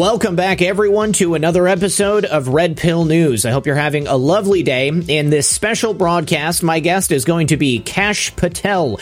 Welcome back, everyone, to another episode of Red Pill News. I hope you're having a lovely day. In this special broadcast, my guest is going to be Kash Patel.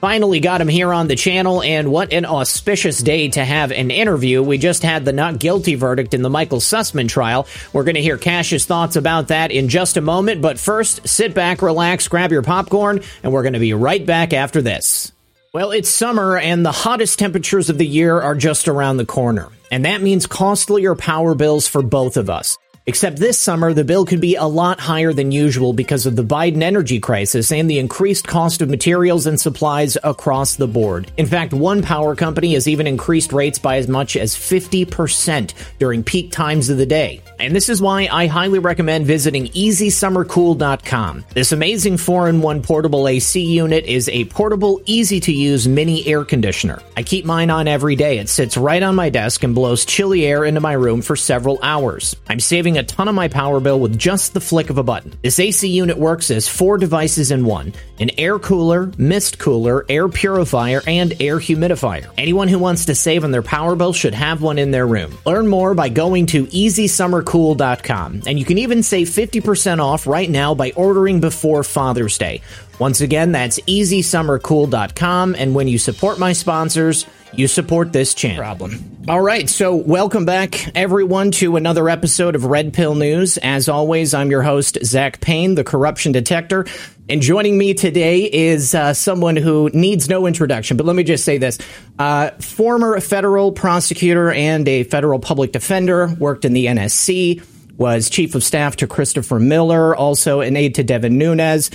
Finally got him here on the channel, and what an auspicious day to have an interview. We just had the not guilty verdict in the Michael Sussman trial. We're going to hear Kash's thoughts about that in just a moment, but first, sit back, relax, grab your popcorn, and we're going to be right back after this. Well, it's summer, and the hottest temperatures of the year are just around the corner and that means costlier power bills for both of us. Except this summer, the bill could be a lot higher than usual because of the Biden energy crisis and the increased cost of materials and supplies across the board. In fact, one power company has even increased rates by as much as 50% during peak times of the day. And this is why I highly recommend visiting EasySummerCool.com. This amazing 4-in-1 portable AC unit is a portable, easy-to-use mini air conditioner. I keep mine on every day. It sits right on my desk and blows chilly air into my room for several hours. I'm saving a ton of my power bill with just the flick of a button. This AC unit works as four devices in one an air cooler, mist cooler, air purifier, and air humidifier. Anyone who wants to save on their power bill should have one in their room. Learn more by going to EasySummerCool.com, and you can even save 50% off right now by ordering before Father's Day. Once again, that's EasySummerCool.com, and when you support my sponsors, you support this channel. Problem. All right, so welcome back, everyone, to another episode of Red Pill News. As always, I'm your host, Zak Paine, the corruption detector. And joining me today is uh, someone who needs no introduction, but let me just say this. Uh, former federal prosecutor and a federal public defender, worked in the NSC, was chief of staff to Christopher Miller, also an aide to Devin Nunes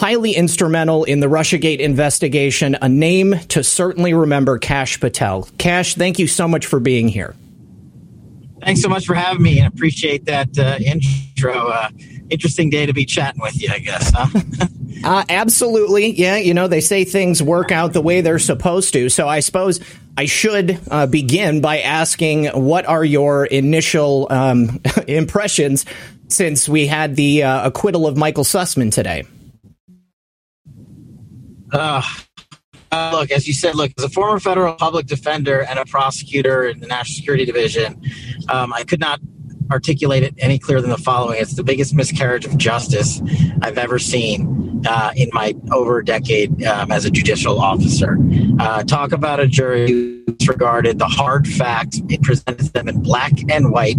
highly instrumental in the Russiagate investigation, a name to certainly remember, Kash Patel. Kash, thank you so much for being here. Thanks so much for having me and appreciate that uh, intro. Uh, interesting day to be chatting with you, I guess. Huh? uh, absolutely. Yeah, you know, they say things work out the way they're supposed to. So I suppose I should uh, begin by asking what are your initial um, impressions since we had the uh, acquittal of Michael Sussman today? Uh, uh, look, as you said, look, as a former federal public defender and a prosecutor in the National Security Division, um, I could not articulate it any clearer than the following. It's the biggest miscarriage of justice I've ever seen uh, in my over a decade um, as a judicial officer. Uh, talk about a jury disregarded the hard facts, it presented them in black and white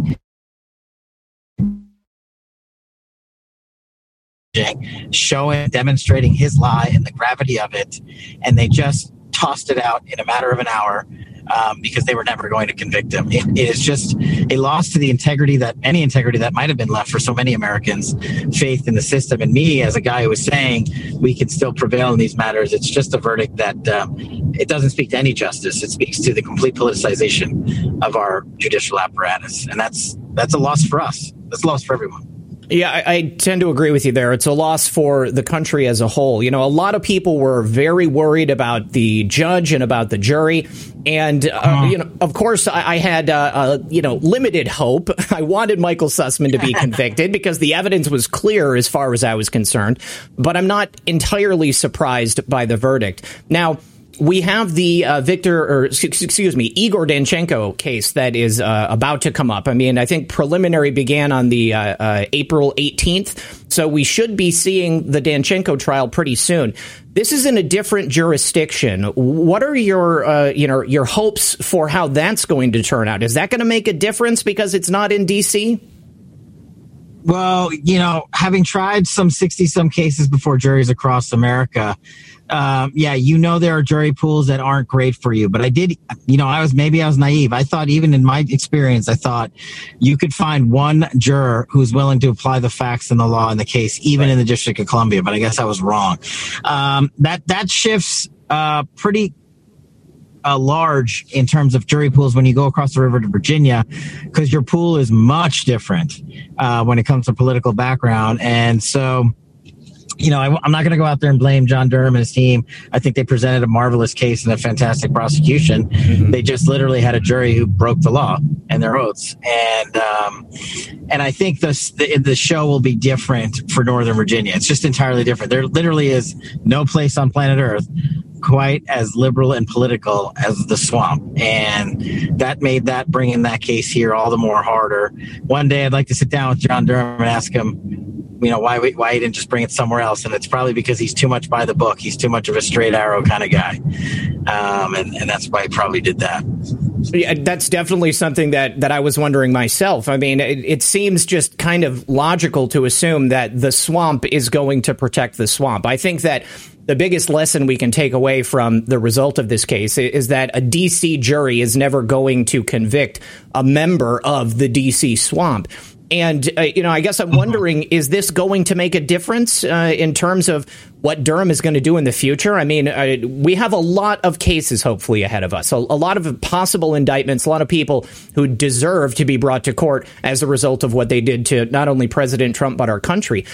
showing, demonstrating his lie and the gravity of it, and they just tossed it out in a matter of an hour um, because they were never going to convict him. It, it is just a loss to the integrity that any integrity that might have been left for so many Americans, faith in the system, and me as a guy who was saying we can still prevail in these matters. It's just a verdict that um, it doesn't speak to any justice. It speaks to the complete politicization of our judicial apparatus, and that's that's a loss for us. That's a loss for everyone. Yeah, I, I, tend to agree with you there. It's a loss for the country as a whole. You know, a lot of people were very worried about the judge and about the jury. And, uh, uh-huh. you know, of course, I, I had, uh, uh, you know, limited hope. I wanted Michael Sussman to be convicted because the evidence was clear as far as I was concerned. But I'm not entirely surprised by the verdict. Now, we have the uh, Victor, or excuse me, Igor Danchenko case that is uh, about to come up. I mean, I think preliminary began on the uh, uh April 18th, so we should be seeing the Danchenko trial pretty soon. This is in a different jurisdiction. What are your, uh, you know, your hopes for how that's going to turn out? Is that going to make a difference because it's not in D.C.? Well, you know, having tried some 60 some cases before juries across America, um, yeah, you know there are jury pools that aren't great for you. But I did, you know, I was maybe I was naive. I thought even in my experience, I thought you could find one juror who's willing to apply the facts and the law in the case, even right. in the District of Columbia. But I guess I was wrong. Um, that that shifts uh, pretty uh, large in terms of jury pools when you go across the river to Virginia, because your pool is much different uh, when it comes to political background, and so you know, I, am not going to go out there and blame John Durham and his team. I think they presented a marvelous case and a fantastic prosecution. Mm-hmm. They just literally had a jury who broke the law and their oaths, and um, and I think this the, the show will be different for Northern Virginia. It's just entirely different. There literally is no place on planet Earth quite as liberal and political as the swamp. And that made that bringing that case here all the more harder. One day I'd like to sit down with John Durham and ask him, you know, why why he didn't just bring it somewhere else? And it's probably because he's too much by the book. He's too much of a straight arrow kind of guy, um, and and that's why he probably did that. Yeah, that's definitely something that that I was wondering myself. I mean, it, it seems just kind of logical to assume that the swamp is going to protect the swamp. I think that the biggest lesson we can take away from the result of this case is that a DC jury is never going to convict a member of the DC swamp. And, uh, you know, I guess I'm mm-hmm. wondering is this going to make a difference uh, in terms of what Durham is going to do in the future? I mean, uh, we have a lot of cases hopefully ahead of us, a, a, lot of possible indictments, a lot of people who deserve to be brought to court as a result of what they did to not only President Trump, but our country.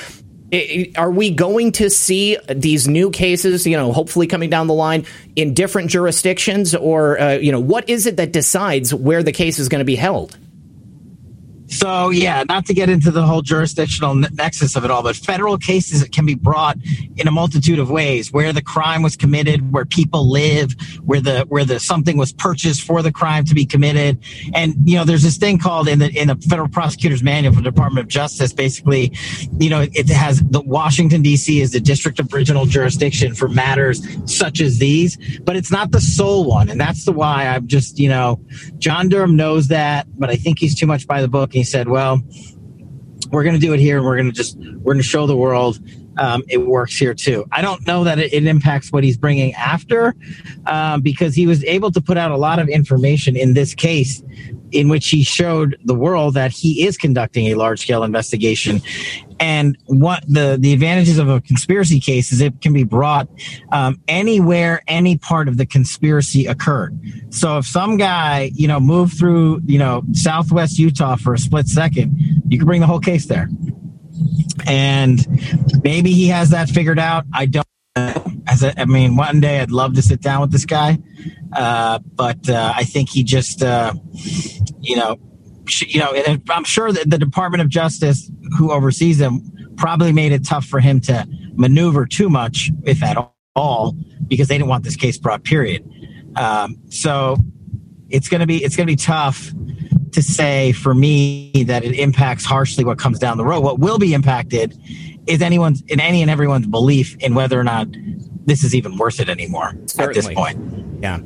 Are we going to see these new cases, you know, hopefully coming down the line in different jurisdictions? Or, uh, you know, what is it that decides where the case is going to be held? So, yeah, not to get into the whole jurisdictional nexus of it all, but federal cases can be brought in a multitude of ways where the crime was committed, where people live, where the where the something was purchased for the crime to be committed. And you know, there's this thing called in the in the federal prosecutor's manual for the Department of Justice, basically, you know, it has the Washington DC is the district of original jurisdiction for matters such as these, but it's not the sole one. And that's the why I'm just, you know, John Durham knows that, but I think he's too much by the book he said, well, we're going to do it here and we're going to just, we're going to show the world um, it works here too. I don't know that it, it impacts what he's bringing after um, because he was able to put out a lot of information in this case in which he showed the world that he is conducting a large scale investigation and what the, the advantages of a conspiracy case is it can be brought um, anywhere, any part of the conspiracy occurred. So if some guy, you know, moved through, you know, Southwest Utah for a split second, you can bring the whole case there. And maybe he has that figured out. I don't As a, I mean, one day I'd love to sit down with this guy, uh, but uh, I think he just, uh, you know, you know, I'm sure that the Department of Justice, who oversees him, probably made it tough for him to maneuver too much, if at all, because they didn't want this case brought. Period. Um, so it's gonna be it's gonna be tough to say for me that it impacts harshly what comes down the road. What will be impacted is anyone's in any and everyone's belief in whether or not this is even worth it anymore Certainly. at this point. Yeah.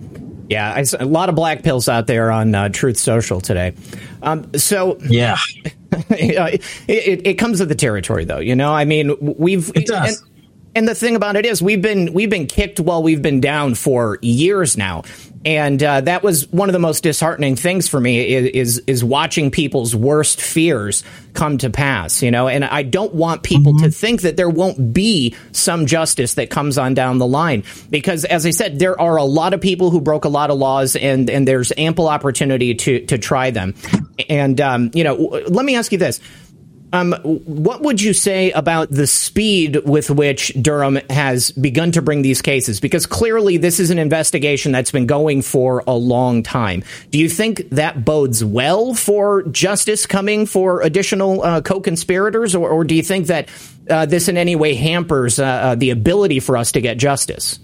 Yeah, I, a lot of black pills out there on uh, Truth Social today. Um, so yeah, it, it, it, comes with the territory, though. You know, I mean, we've it does. And, and the thing about it is, we've been we've been kicked while we've been down for years now, and uh, that was one of the most disheartening things for me is, is, is watching people's worst fears come to pass. You know, and I don't want people mm-hmm. to think that there won't be some justice that comes on down the line because, as I said, there are a lot of people who broke a lot of laws, and and there's ample opportunity to to try them. And um, you know, let me ask you this um, what would you say about the speed with which Durham has begun to bring these cases? Because clearly, this is an investigation that's been going for a long time. Do you think that bodes well for justice coming for additional uh, co conspirators, or, or, do you think that uh, this in any way hampers uh, uh the ability for us to get justice?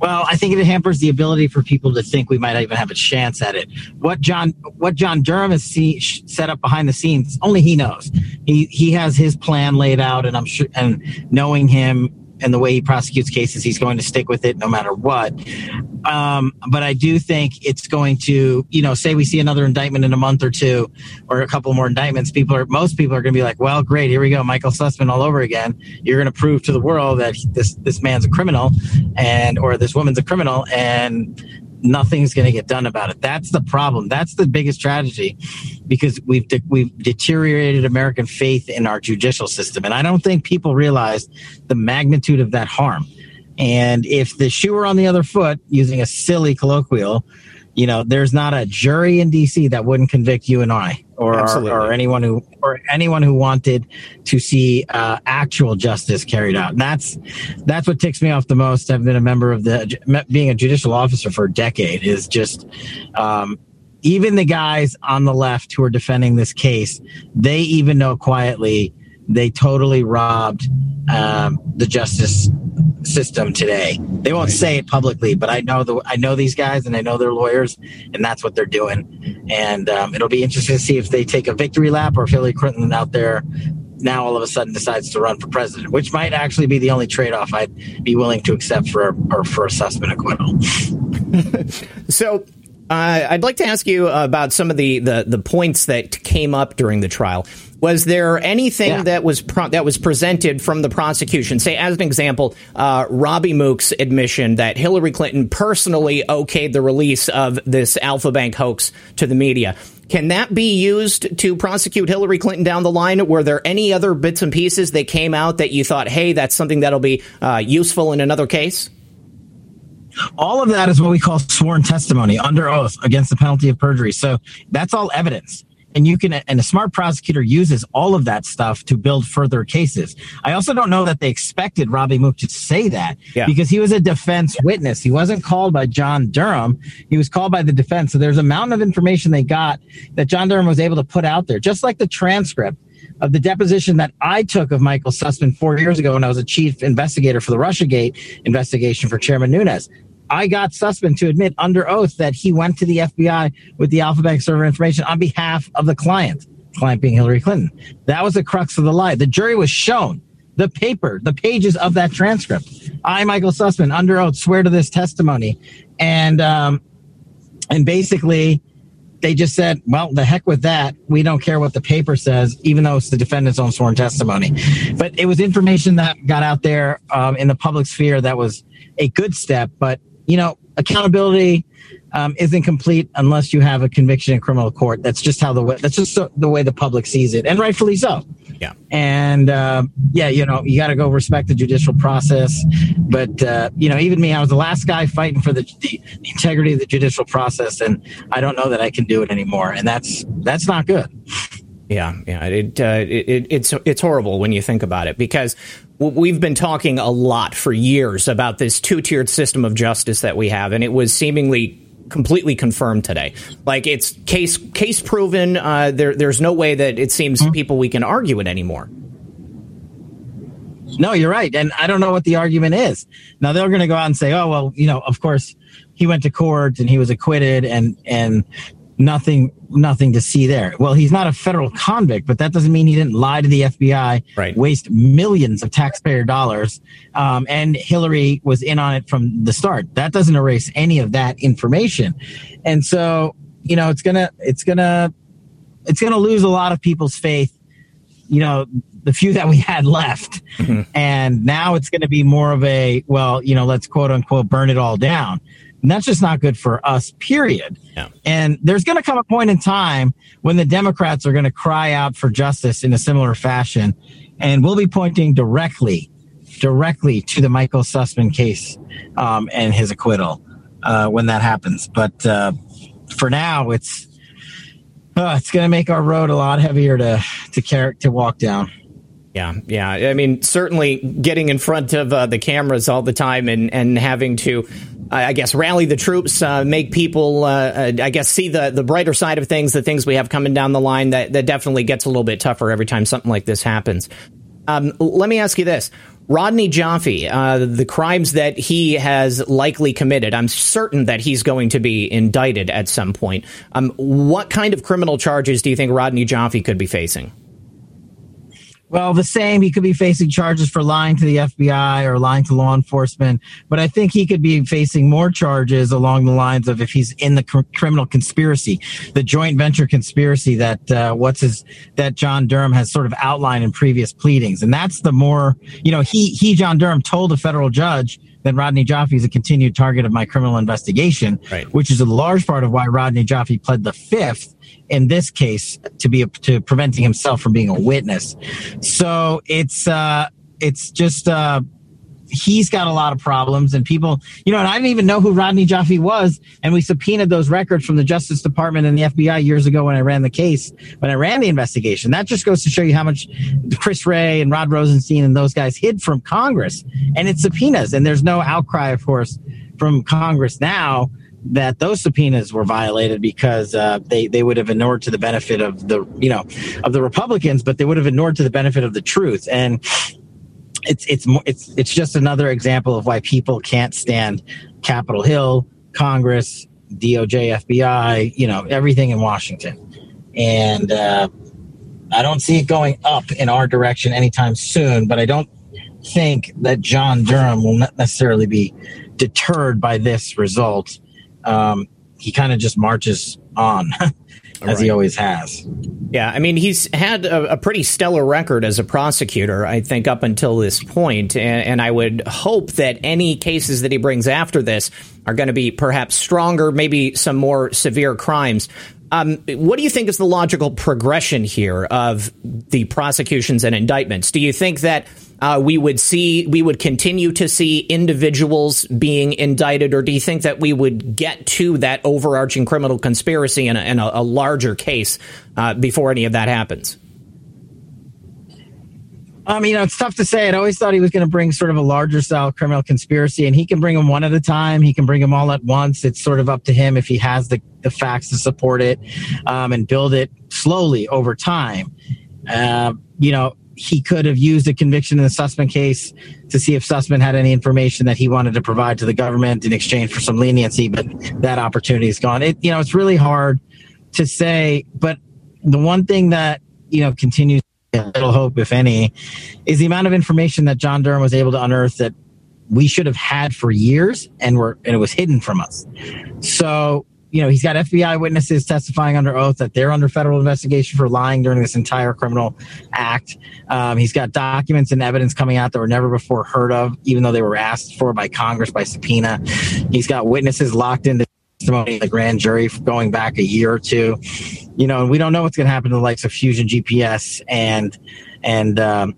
Well, I think it hampers the ability for people to think we might even have a chance at it. What John, what John Durham has see, set up behind the scenes, only he knows. He he has his plan laid out, and I'm sure, and knowing him, and the way he prosecutes cases, he's going to stick with it no matter what. Um, but I do think it's going to, you know, say we see another indictment in a month or two, or a couple more indictments. People are, most people are going to be like, well, great, here we go, Michael Sussman all over again. You're going to prove to the world that this this man's a criminal, and or this woman's a criminal, and nothing's going to get done about it. That's the problem. That's the biggest tragedy because we've de- we've deteriorated American faith in our judicial system, and I don't think people realize the magnitude of that harm. And if the shoe were on the other foot, using a silly colloquial, you know, there's not a jury in DC that wouldn't convict you and I, or or anyone who or anyone who wanted to see uh, actual justice carried out. And that's that's what ticks me off the most. I've been a member of the being a judicial officer for a decade. Is just um, even the guys on the left who are defending this case, they even know quietly they totally robbed um, the justice system today. They won't say it publicly, but I know the I know these guys and I know their lawyers, and that's what they're doing. And um, it'll be interesting to see if they take a victory lap or if Hillary Clinton out there now all of a sudden decides to run for president, which might actually be the only trade off I'd be willing to accept for or for a Sussman acquittal. so uh, I'd like to ask you about some of the, the, the points that came up during the trial. Was there anything yeah. that was pro- that was presented from the prosecution? Say, as an example, uh, Robbie Mook's admission that Hillary Clinton personally okayed the release of this Alfa Bank hoax to the media. Can that be used to prosecute Hillary Clinton down the line? Were there any other bits and pieces that came out that you thought, hey, that's something that'll be uh, useful in another case? All of that is what we call sworn testimony under oath against the penalty of perjury. So that's all evidence and you can and a smart prosecutor uses all of that stuff to build further cases i also don't know that they expected robbie mook to say that yeah. because he was a defense witness he wasn't called by john durham he was called by the defense so there's a mountain of information they got that john durham was able to put out there just like the transcript of the deposition that I took of Michael Sussman four years ago when I was a chief investigator for the Russiagate investigation for Chairman Nunes. I got Sussman to admit under oath that he went to the FBI with the Bank server information on behalf of the client, client being Hillary Clinton. That was the crux of the lie. The jury was shown the paper, the pages of that transcript. I, Michael Sussman, under oath, swear to this testimony, and um, and basically they just said, well, the heck with that. We don't care what the paper says, even though it's the defendant's own sworn testimony. But it was information that got out there um, in the public sphere that was a good step, but you know, accountability um, isn't complete unless you have a conviction in criminal court. That's just how the way, that's just the way the public sees it, and rightfully so. Yeah. And uh, yeah, you know, you got to go respect the judicial process. But uh, you know, even me, I was the last guy fighting for the, the, the integrity of the judicial process, and I don't know that I can do it anymore, and that's that's not good. Yeah, yeah, it, uh, it, it's it's horrible when you think about it because we've been talking a lot for years about this two tiered system of justice that we have, and it was seemingly completely confirmed today. Like it's case case proven. Uh, there, there's no way that it seems mm-hmm. people we can argue it anymore. No, you're right, and I don't know what the argument is. Now they're going to go out and say, "Oh, well, you know, of course." He went to court and he was acquitted, and and nothing nothing to see there. Well, he's not a federal convict, but that doesn't mean he didn't lie to the FBI, right. waste millions of taxpayer dollars, um, and Hillary was in on it from the start. That doesn't erase any of that information, and so you know it's gonna it's gonna it's gonna lose a lot of people's faith. You know, the few that we had left, mm-hmm. and now it's going to be more of a well, you know, let's quote unquote burn it all down. And that's just not good for us, period. Yeah. And there's going to come a point in time when the Democrats are going to cry out for justice in a similar fashion. And we'll be pointing directly, directly to the Michael Sussman case um, and his acquittal uh, when that happens. But uh, for now, it's uh, it's going to make our road a lot heavier to to carry to walk down. Yeah, yeah. I mean, certainly getting in front of uh, the cameras all the time and, and having to I guess, rally the troops, uh, make people, uh, uh, I guess, see the, the brighter side of things, the things we have coming down the line. That, that definitely gets a little bit tougher every time something like this happens. Um, let me ask you this. Rodney Joffe, uh, the crimes that he has likely committed, I'm certain that he's going to be indicted at some point. Um, what kind of criminal charges do you think Rodney Joffe could be facing? Well, the same. He could be facing charges for lying to the FBI or lying to law enforcement, but I think he could be facing more charges along the lines of if he's in the cr- criminal conspiracy, the joint venture conspiracy that uh, what's his that John Durham has sort of outlined in previous pleadings, and that's the more you know. He he John Durham told a federal judge that Rodney Joffe is a continued target of my criminal investigation, right. which is a large part of why Rodney Joffe pled the fifth in this case to be to preventing himself from being a witness. So it's uh, it's just uh, he's got a lot of problems, and people, you know, and I didn't even know who Rodney Joffe was, and we subpoenaed those records from the Justice Department and the FBI years ago when I ran the case, when I ran the investigation. That just goes to show you how much Chris Wray and Rod Rosenstein and those guys hid from Congress, and it's subpoenas, and there's no outcry, of course, from Congress now that those subpoenas were violated because uh, they they would have ignored to the benefit of the you know of the Republicans, but they would have ignored to the benefit of the truth. And it's it's it's it's just another example of why people can't stand Capitol Hill, Congress, DOJ, FBI, you know, everything in Washington. And uh, I don't see it going up in our direction anytime soon, but I don't think that John Durham will necessarily be deterred by this result. Um, he kind of just marches on as right. he always has. Yeah, I mean, he's had a, a, pretty stellar record as a prosecutor, I think, up until this point, and, and I would hope that any cases that he brings after this are going to be perhaps stronger, maybe some more severe crimes. Um, what do you think is the logical progression here of the prosecutions and indictments? Do you think that uh, we would see, we would continue to see individuals being indicted, or do you think that we would get to that overarching criminal conspiracy in a, a, a larger case uh, before any of that happens? You know, it's tough to say. I'd always thought he was going to bring sort of a larger style criminal conspiracy, and he can bring them one at a time. He can bring them all at once. It's sort of up to him if he has the, the facts to support it um, and build it slowly over time. Uh, you know, he could have used a conviction in the Sussman case to see if Sussman had any information that he wanted to provide to the government in exchange for some leniency, but that opportunity is gone. It, you know, it's really hard to say, but the one thing that, you know, continues little hope, if any, is the amount of information that John Durham was able to unearth that we should have had for years and were and it was hidden from us. So, you know, he's got FBI witnesses testifying under oath that they're under federal investigation for lying during this entire criminal act. Um, he's got documents and evidence coming out that were never before heard of, even though they were asked for by Congress by subpoena. He's got witnesses locked into testimony in the grand jury going back a year or two. You know, and we don't know what's going to happen to the likes of Fusion GPS and and um,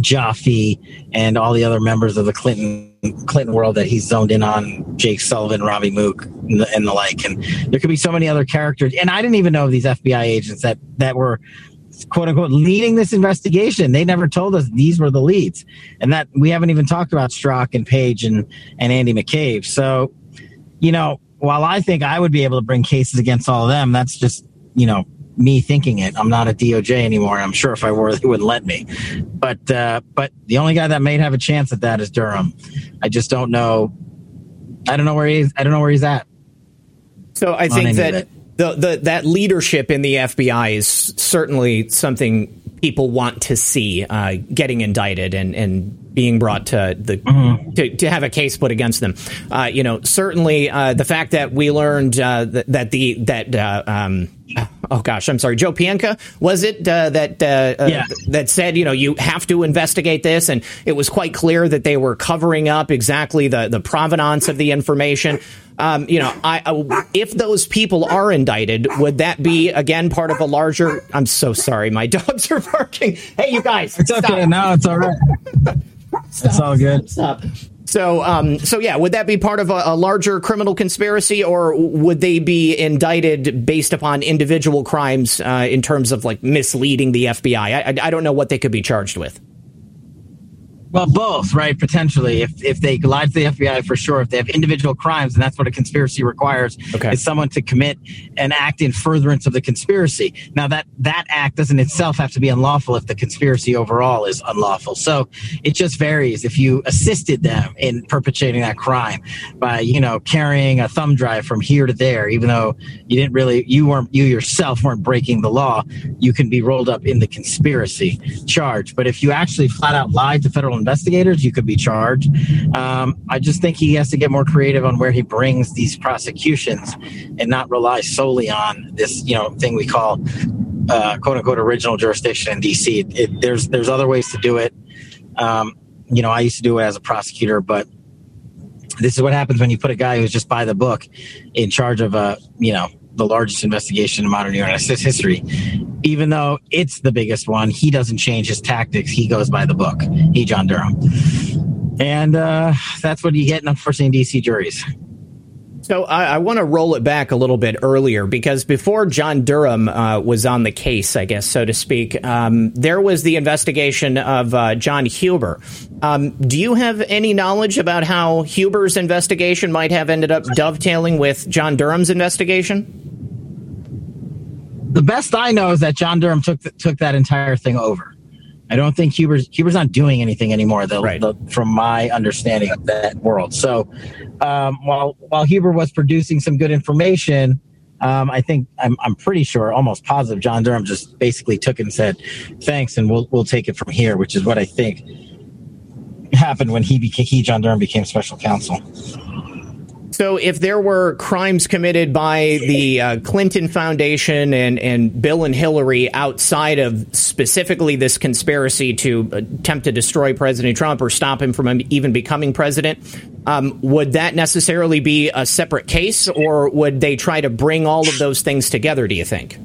Joffe and all the other members of the Clinton Clinton world that he's zoned in on, Jake Sullivan, Robbie Mook, and the, and the like. And there could be so many other characters. And I didn't even know of these FBI agents that that were quote unquote leading this investigation. They never told us these were the leads, and that we haven't even talked about Strzok and Page and and Andy McCabe. So, you know, while I think I would be able to bring cases against all of them, that's just, you know, me thinking it. I'm not a DOJ anymore. I'm sure if I were, they wouldn't let me. But uh, but the only guy that may have a chance at that is Durham. I just don't know. I don't know where he's. I don't know where he's at. So I think that the, the that leadership in the FBI is certainly something people want to see uh, getting indicted and and being brought to the mm-hmm. to, to have a case put against them. Uh, you know, certainly uh, the fact that we learned uh, that, that the that uh, um, oh gosh, I'm sorry, Joe Pientka was it uh, that uh, yeah. that said you know you have to investigate this, and it was quite clear that they were covering up exactly the the provenance of the information. Um, you know, I, I, if those people are indicted, would that be again part of a larger? I'm so sorry, my dogs are barking. Hey, you guys, it's stop. okay. No, it's all right. Stop, it's all good. Stop. So, um, so yeah, would that be part of a, a, larger criminal conspiracy, or would they be indicted based upon individual crimes uh, in terms of like misleading the FBI? I, I, I don't know what they could be charged with. Well, both, right? Potentially, if if they lied to the FBI for sure, if they have individual crimes, and that's what a conspiracy requires, okay. is someone to commit an act in furtherance of the conspiracy. Now that that act doesn't itself have to be unlawful if the conspiracy overall is unlawful. So it just varies. If you assisted them in perpetrating that crime by you know carrying a thumb drive from here to there, even though you didn't really you weren't you yourself weren't breaking the law, you can be rolled up in the conspiracy charge. But if you actually flat out lied to federal investigators, you could be charged. Um, I just think he has to get more creative on where he brings these prosecutions and not rely solely on this, you know, thing we call uh, quote unquote original jurisdiction in DC. It, it, there's there's other ways to do it. Um, you know, I used to do it as a prosecutor, but this is what happens when you put a guy who's just by the book in charge of a you know the largest investigation in modern U.S. history. Even though it's the biggest one, he doesn't change his tactics. He goes by the book. He, John Durham. And uh, that's what you get in unfortunately DC juries. So I, I want to roll it back a little bit earlier because before John Durham uh, was on the case, I guess so to speak, um, there was the investigation of uh, John Huber. Um, do you have any knowledge about how Huber's investigation might have ended up dovetailing with John Durham's investigation? The best I know is that John Durham took the, took that entire thing over. I don't think Huber's Huber's not doing anything anymore, though, Right. the, from my understanding of that world. So, um, while while Huber was producing some good information, um, I think I'm I'm pretty sure, almost positive, John Durham just basically took it and said, "Thanks, and we'll we'll take it from here," which is what I think happened when he became he John Durham became special counsel. So, if there were crimes committed by the uh, Clinton Foundation and, and Bill and Hillary outside of specifically this conspiracy to attempt to destroy President Trump or stop him from even becoming president, um, would that necessarily be a separate case, or would they try to bring all of those things together? Do you think?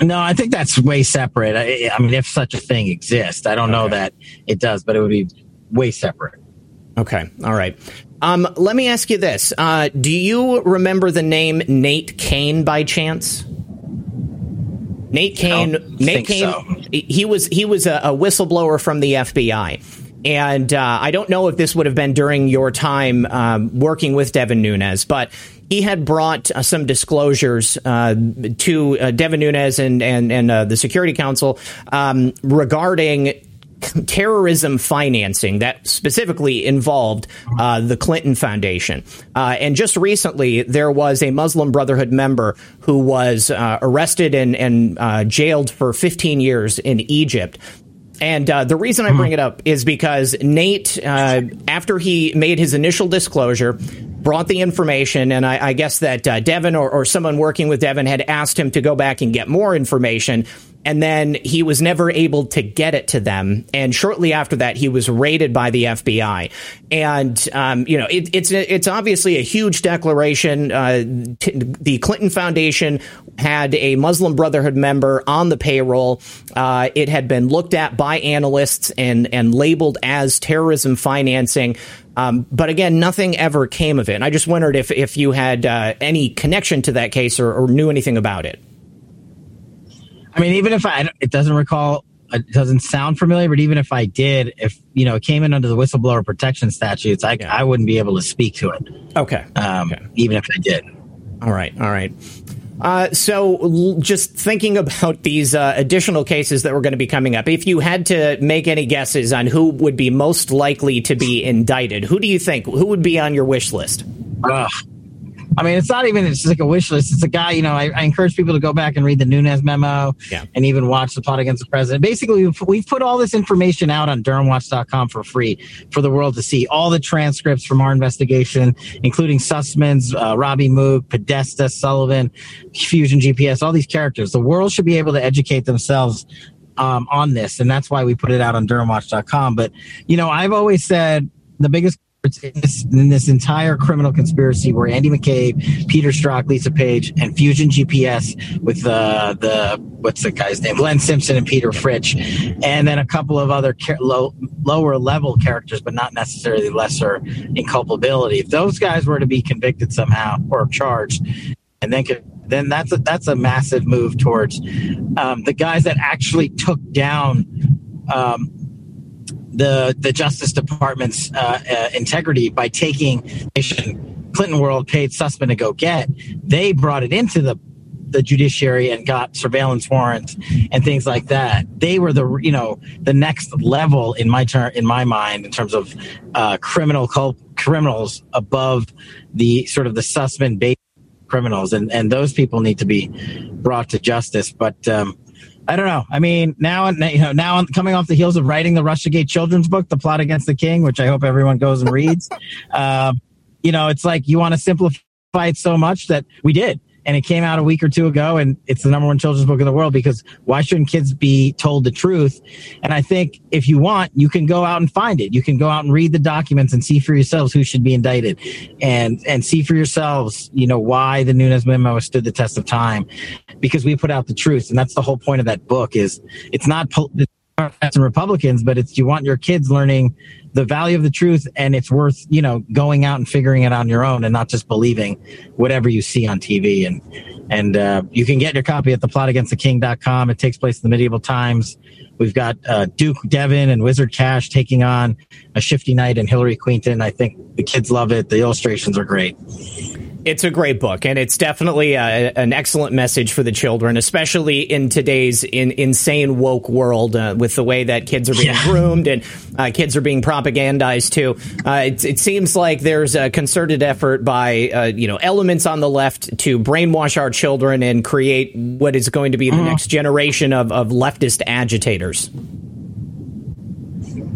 No, I think that's way separate. I, I mean, if such a thing exists, I don't know that it does, but it would be way separate. Okay, all right. Um, let me ask you this: uh, Do you remember the name Nate Kane by chance? Nate Kane. Nate think Kane. so. He was he was a, a whistleblower from the FBI, and uh, I don't know if this would have been during your time um, working with Devin Nunes, but he had brought uh, some disclosures uh, to uh, Devin Nunes and and and uh, the Security Council um, regarding terrorism financing that specifically involved uh, the Clinton Foundation. Uh, and just recently, there was a Muslim Brotherhood member who was uh, arrested and, and uh, jailed for 15 years in Egypt. And uh, the reason I bring it up is because Nate, uh, after he made his initial disclosure, brought the information, and I, I guess that uh, Devin or, or someone working with Devin had asked him to go back and get more information and then he was never able to get it to them. And shortly after that, he was raided by the FBI. And um, you know, it, it's it's obviously a huge declaration. Uh, t- the Clinton Foundation had a Muslim Brotherhood member on the payroll. Uh, it had been looked at by analysts and and labeled as terrorism financing. Um, but again, nothing ever came of it. And I just wondered if if you had uh, any connection to that case or, or knew anything about it. I mean, even if I, it doesn't recall, it doesn't sound familiar, but even if I did, if, you know, it came in under the whistleblower protection statutes, I, Yeah. I wouldn't be able to speak to it, Okay. um, Okay. even if I did. All right, all right. Uh, so, l- just thinking about these uh, additional cases that were going to be coming up, if you had to make any guesses on who would be most likely to be indicted, who do you think? Who would be on your wish list? Ugh. I mean, it's not even, it's just like a wish list. It's a guy, you know, I, I encourage people to go back and read the Nunes memo Yeah. and even watch the plot against the president. Basically, we've, we've put all this information out on DurhamWatch.com for free for the world to see. All the transcripts from our investigation, including Sussman's, uh, Robbie Mook, Podesta, Sullivan, Fusion GPS, all these characters. The world should be able to educate themselves um, on this, and that's why we put it out on DurhamWatch.com. But you know, I've always said the biggest in this, in this entire criminal conspiracy were Andy McCabe, Peter Strzok, Lisa Page, and Fusion GPS with uh, the what's the guy's name, Glenn Simpson and Peter Fritsch, and then a couple of other ca- low, lower level characters, but not necessarily lesser in culpability. If those guys were to be convicted somehow or charged, and then could, then that's a, that's a massive move towards um, the guys that actually took down um, the the Justice Department's uh, uh, integrity by taking Clinton World paid Sussman to go get. They brought it into the the judiciary and got surveillance warrants and things like that. They were the you know the next level in my turn in my mind in terms of uh, criminal cult criminals above the sort of the Sussman based criminals and and those people need to be brought to justice. But um, I don't know. I mean, now you know now coming off the heels of writing the RussiaGate children's book, The Plot Against the King, which I hope everyone goes and reads. um, you know, it's like you want to simplify it so much that we did. And it came out a week or two ago, and it's the number one children's book in the world because why shouldn't kids be told the truth? And I think if you want, you can go out and find it. You can go out and read the documents and see for yourselves who should be indicted, and and see for yourselves, you know, why the Nunes memo stood the test of time, because we put out the truth, and that's the whole point of that book. Is it's not Democrats and Republicans, but it's you want your kids learning the value of the truth, and it's worth you know going out and figuring it on your own, and not just believing whatever you see on TV. And and uh, you can get your copy at theplotagainsttheking.com. It takes place in the medieval times. We've got uh, Duke Devin and Wizard Kash taking on a shifty knight and Hillary Queenton. I think the kids love it. The illustrations are great. It's a great book, and it's definitely a, an excellent message for the children, especially in today's in, insane woke world uh, with the way that kids are being yeah. groomed and uh, kids are being propagandized too. Uh, it, it, seems like there's a concerted effort by uh, you know elements on the left to brainwash our children and create what is going to be the mm-hmm. next generation of, of leftist agitators.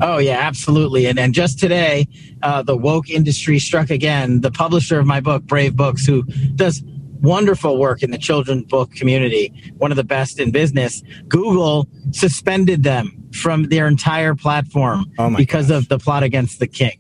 Oh yeah, absolutely. And and just today, uh, the woke industry struck again. The publisher of my book, Brave Books, who does wonderful work in the children's book community, one of the best in business. Google suspended them from their entire platform oh because gosh. of the plot against the king.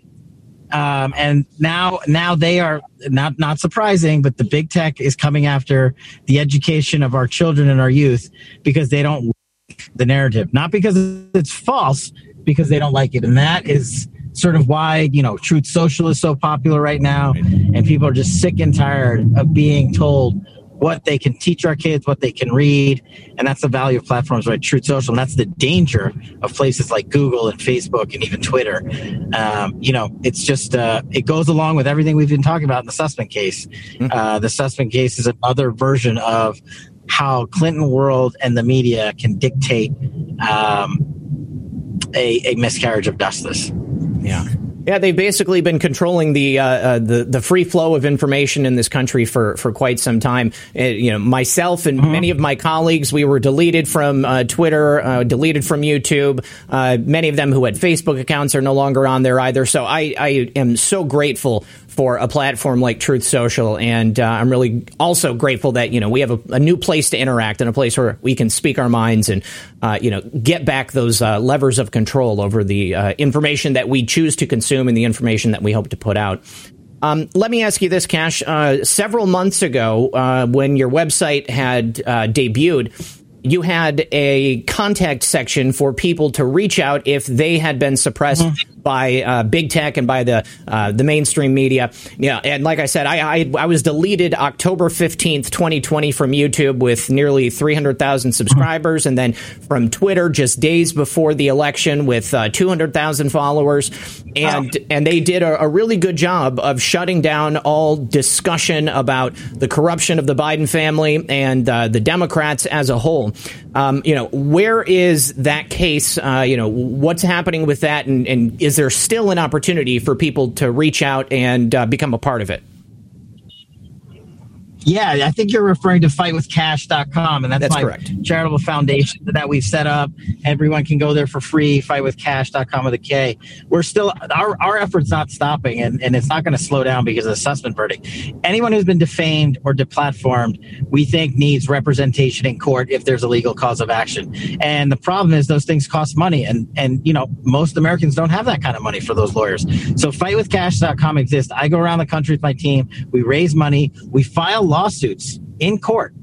Um, and now, now they are not not surprising, but the big tech is coming after the education of our children and our youth because they don't like the narrative, not because it's false, because they don't like it. And that is sort of why, you know, Truth Social is so popular right now. And people are just sick and tired of being told what they can teach our kids, what they can read. And that's the value of platforms like Truth Social. And that's the danger of places like Google and Facebook and even Twitter. Um, you know, it's just, uh, it goes along with everything we've been talking about in the Sussman case. Mm-hmm. Uh, the Sussman case is another version of how Clinton world and the media can dictate um, a, a miscarriage of justice. Yeah. Yeah, they've basically been controlling the uh, uh, the the free flow of information in this country for, for quite some time. Uh, you know, myself and mm-hmm. many of my colleagues, we were deleted from uh, Twitter, uh, deleted from YouTube. Uh, many of them who had Facebook accounts are no longer on there either. So I, I am so grateful for a platform like Truth Social, and uh, I'm really also grateful that you know we have a, a, new place to interact and a place where we can speak our minds and uh, you know get back those uh, levers of control over the uh, information that we choose to consume and the information that we hope to put out. Um, let me ask you this, Kash. Uh, several months ago, uh, when your website had debuted you had a contact section for people to reach out if they had been suppressed mm-hmm. By uh, big tech and by the uh, the mainstream media. Yeah, and like I said, I, I, I was deleted October fifteenth, twenty twenty, from YouTube with nearly three hundred thousand subscribers, and then from Twitter just days before the election with uh, two hundred thousand followers, and and they did a, a really good job of shutting down all discussion about the corruption of the Biden family and uh, the Democrats as a whole. Um, you know, where is that case? Uh, you know, what's happening with that, and, and, is there still an opportunity for people to reach out and uh, become a part of it? Yeah, I think you're referring to fightwithkash.com, and that's, that's my correct. charitable foundation that we've set up. Everyone can go there for free, fightwithkash.com with a K. We're still, our, our effort's not stopping, and, and it's not going to slow down because of the Sussman verdict. Anyone who's been defamed or deplatformed, we think needs representation in court if there's a legal cause of action. And the problem is those things cost money, and, and you know, most Americans don't have that kind of money for those lawyers. So fightwithkash.com exists. I go around the country with my team. We raise money. We file lawsuits in court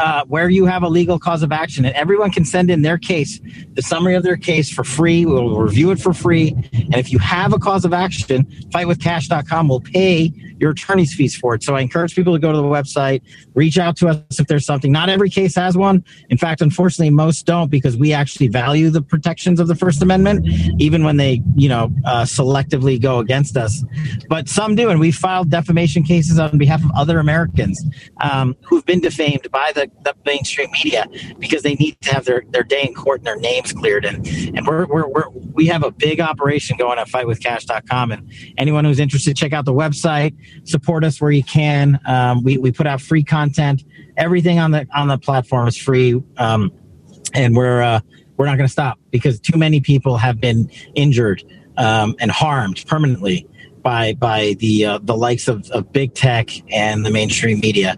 uh, where you have a legal cause of action and everyone can send in their case, the summary of their case for free. We'll review it for free. And if you have a cause of action, fightwithkash.com will pay your attorney's fees for it. So I encourage people to go to the website, reach out to us if there's something. Not every case has one. In fact, unfortunately, most don't because we actually value the protections of the First Amendment, even when they, you know, uh, selectively go against us. But some do, and we filed defamation cases on behalf of other Americans um, who've been defamed by the, the, mainstream media because they need to have their, their day in court and their names cleared. And and we're, we're, we're we have a big operation going at fightwithkash.com. And anyone who's interested, check out the website support us where you can. Um, we, we put out free content. Everything on the on the platform is free, um, and we're uh, we're not going to stop because too many people have been injured um, and harmed permanently by by the uh, the likes of, of big tech and the mainstream media,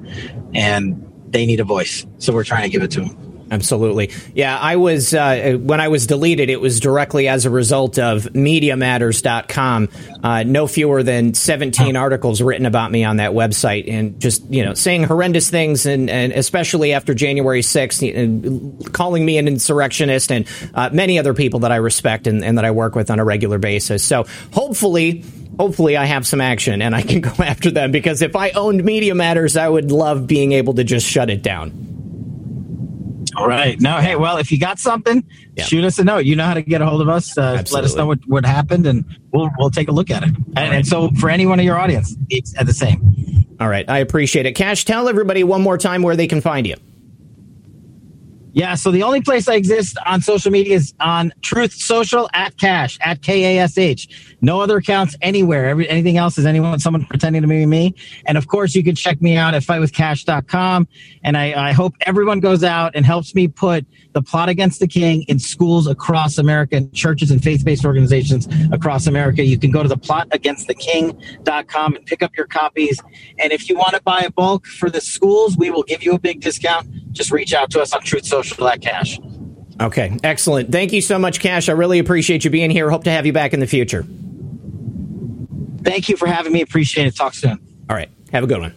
and they need a voice. So we're trying to give it to them. Absolutely. Yeah, I was, uh, when I was deleted, it was directly as a result of MediaMatters.com. Uh, no fewer than 17 articles written about me on that website and just, you know, saying horrendous things and, and especially after January 6th, calling me an insurrectionist and uh, many other people that I respect and, and that I work with on a regular basis. So hopefully, hopefully I have some action and I can go after them because if I owned Media Matters, I would love being able to just shut it down. All right. No, hey, well, if you got something, yeah. shoot us a note. You know how to get a hold of us. Uh, let us know what, what happened, and we'll we'll take a look at it. And, right. and so, for anyone in your audience, it's at the same. All right. I appreciate it. Kash, tell everybody one more time where they can find you. Yeah, so the only place I exist on social media is on Truth Social at Kash at K A S H. No other accounts anywhere. Every, anything else is anyone, someone pretending to be me. And of course, you can check me out at fightwithkash.com. And I, I hope everyone goes out and helps me put the plot against the king in schools across America, and churches and faith-based organizations across America. You can go to the plotagainsttheking.com and pick up your copies. And if you want to buy a bulk for the schools, we will give you a big discount. Just reach out to us on Truth Social that Kash. Okay, excellent. Thank you so much, Kash. I really appreciate you being here. Hope to have you back in the future. Thank you for having me. Appreciate it. Talk soon. All right. Have a good one.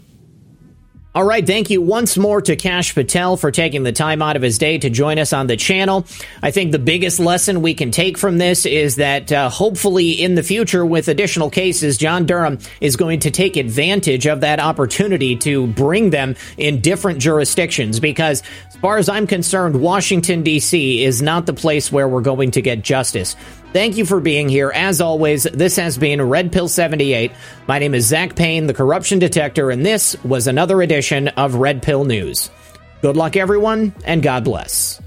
All right, thank you once more to Kash Patel for taking the time out of his day to join us on the channel. I think the biggest lesson we can take from this is that uh, hopefully in the future, with additional cases, John Durham is going to take advantage of that opportunity to bring them in different jurisdictions because, as far as I'm concerned, Washington, D.C. is not the place where we're going to get justice. Thank you for being here. As always, this has been Red Pill 78. My name is Zak Paine, the corruption detector, and this was another edition of Red Pill News. Good luck, everyone, and God bless.